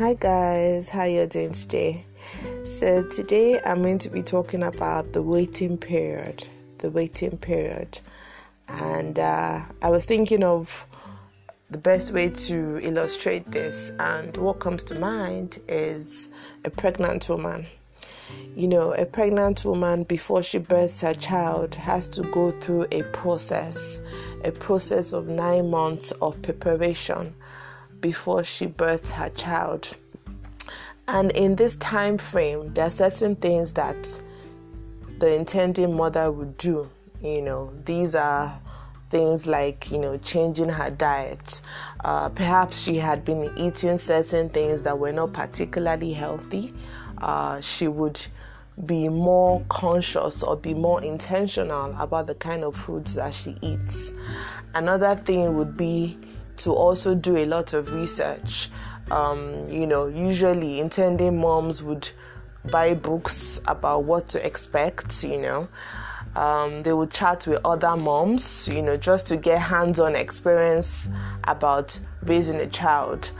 Hi guys, how you doing today? So today I'm going to be talking about the waiting period. The waiting period, and uh, I was thinking of the best way to illustrate this, and what comes to mind is a pregnant woman. You know, a pregnant woman before she births her child has to go through a process, a process of nine months of preparation before she births her child. And in this time frame, there are certain things that the intending mother would do. You know, these are things like you know changing her diet uh, perhaps she had been eating certain things that were not particularly healthy uh, she would be more conscious or be more intentional about the kind of foods that she eats another thing would be to also do a lot of research. Um, you know, usually intending moms would buy books about what to expect, you know. Um, they would chat with other moms, you know, just to get hands on experience about raising a child.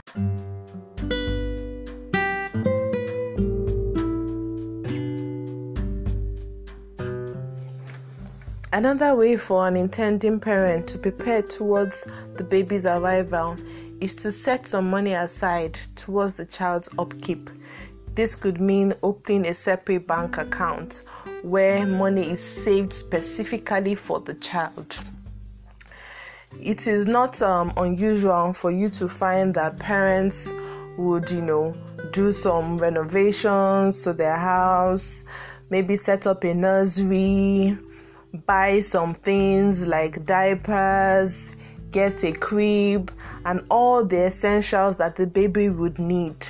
Another way for an intending parent to prepare towards the baby's arrival is to set some money aside towards the child's upkeep. This could mean opening a separate bank account where money is saved specifically for the child. It is not um, unusual for you to find that parents would, you know, do some renovations to their house, maybe set up a nursery buy some things like diapers, get a crib, and all the essentials that the baby would need.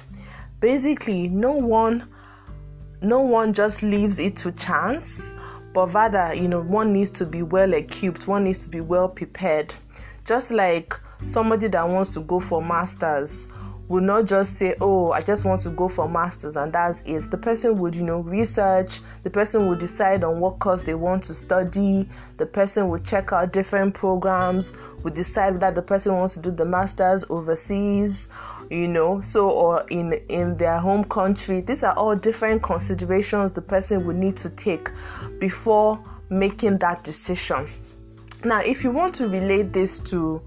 Basically, no one no one just leaves it to chance, but rather, you know, one needs to be well equipped, one needs to be well prepared. Just like somebody that wants to go for masters would not just say, Oh, I just want to go for masters and that's it. The person would, you know, research, the person would decide on what course they want to study, the person would check out different programs, would decide that the person wants to do the masters overseas, you know, so or in in their home country. These are all different considerations the person would need to take before making that decision. Now, if you want to relate this to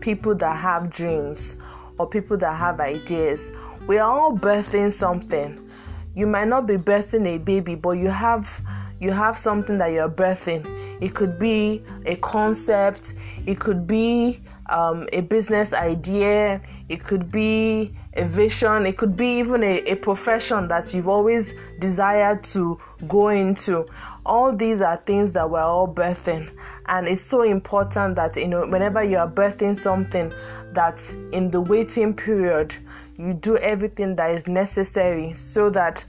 people that have dreams, or people that have ideas. We are all birthing something. You might not be birthing a baby, but you have you have something that you're birthing. It could be a concept, it could be um, a business idea, it could be a vision, it could be even a, a profession that you've always desired to go into. All these are things that we're all birthing, and it's so important that you know whenever you are birthing something, that in the waiting period you do everything that is necessary so that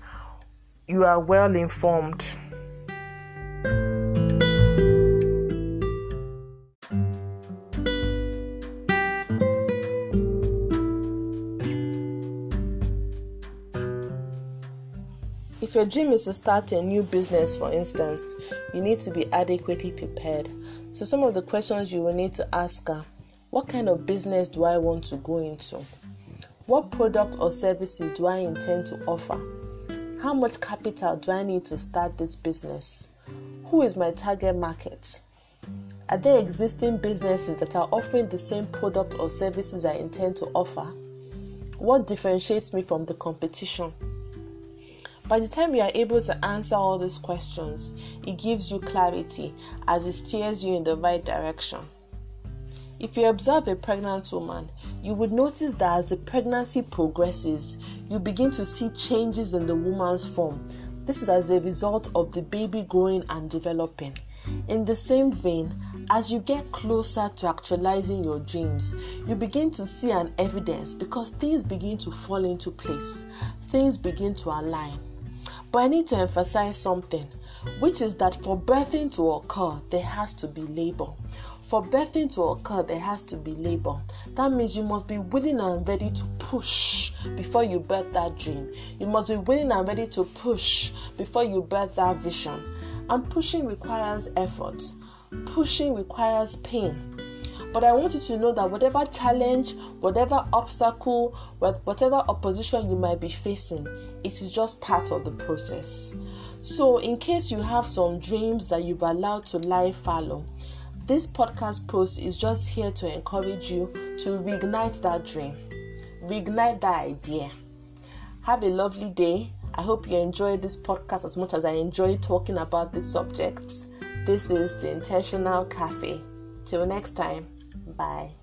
you are well informed. If your dream is to start a new business, for instance, you need to be adequately prepared. So, some of the questions you will need to ask are what kind of business do I want to go into? What product or services do I intend to offer? How much capital do I need to start this business? Who is my target market? Are there existing businesses that are offering the same product or services I intend to offer? What differentiates me from the competition? By the time you are able to answer all these questions, it gives you clarity as it steers you in the right direction. If you observe a pregnant woman, you would notice that as the pregnancy progresses, you begin to see changes in the woman's form. This is as a result of the baby growing and developing. In the same vein, as you get closer to actualizing your dreams, you begin to see an evidence because things begin to fall into place, things begin to align. But I need to emphasize something, which is that for birthing to occur, there has to be labor. For birthing to occur, there has to be labor. That means you must be willing and ready to push before you birth that dream. You must be willing and ready to push before you birth that vision. And pushing requires effort, pushing requires pain. But I want you to know that whatever challenge, whatever obstacle, whatever opposition you might be facing, it is just part of the process. So, in case you have some dreams that you've allowed to lie fallow, this podcast post is just here to encourage you to reignite that dream, reignite that idea. Have a lovely day. I hope you enjoy this podcast as much as I enjoy talking about this subject. This is the Intentional Cafe. Till next time, bye.